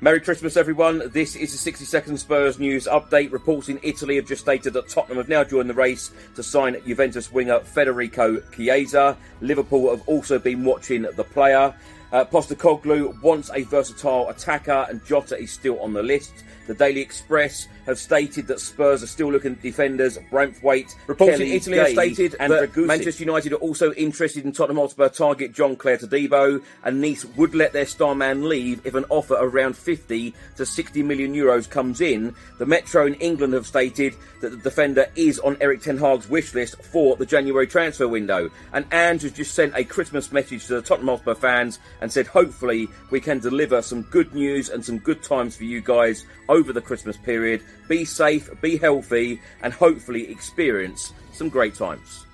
Merry Christmas, everyone. This is the 60 Second Spurs news update. Reports in Italy have just stated that Tottenham have now joined the race to sign Juventus winger Federico Chiesa. Liverpool have also been watching the player. Uh, Postecoglou wants a versatile attacker, and Jota is still on the list. The Daily Express have stated that Spurs are still looking at defenders Branthwaite, Reports Kelly, in Italy have stated and that Drăgușin. Manchester United are also interested in Tottenham Hotspur target Jean-Clair Todibo, and Nice would let their star man leave if an offer around 50 to 60 million euros comes in. The Metro in England have stated that the defender is on Erik Ten Hag's wish list for the January transfer window. And Ange has just sent a Christmas message to the Tottenham Hotspur fans and said, hopefully, we can deliver some good news and some good times for you guys over the Christmas period. Be safe, be healthy, and hopefully experience some great times.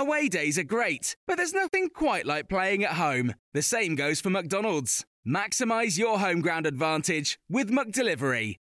Away days are great, but there's nothing quite like playing at home. The same goes for McDonald's. Maximize your home ground advantage with McDelivery.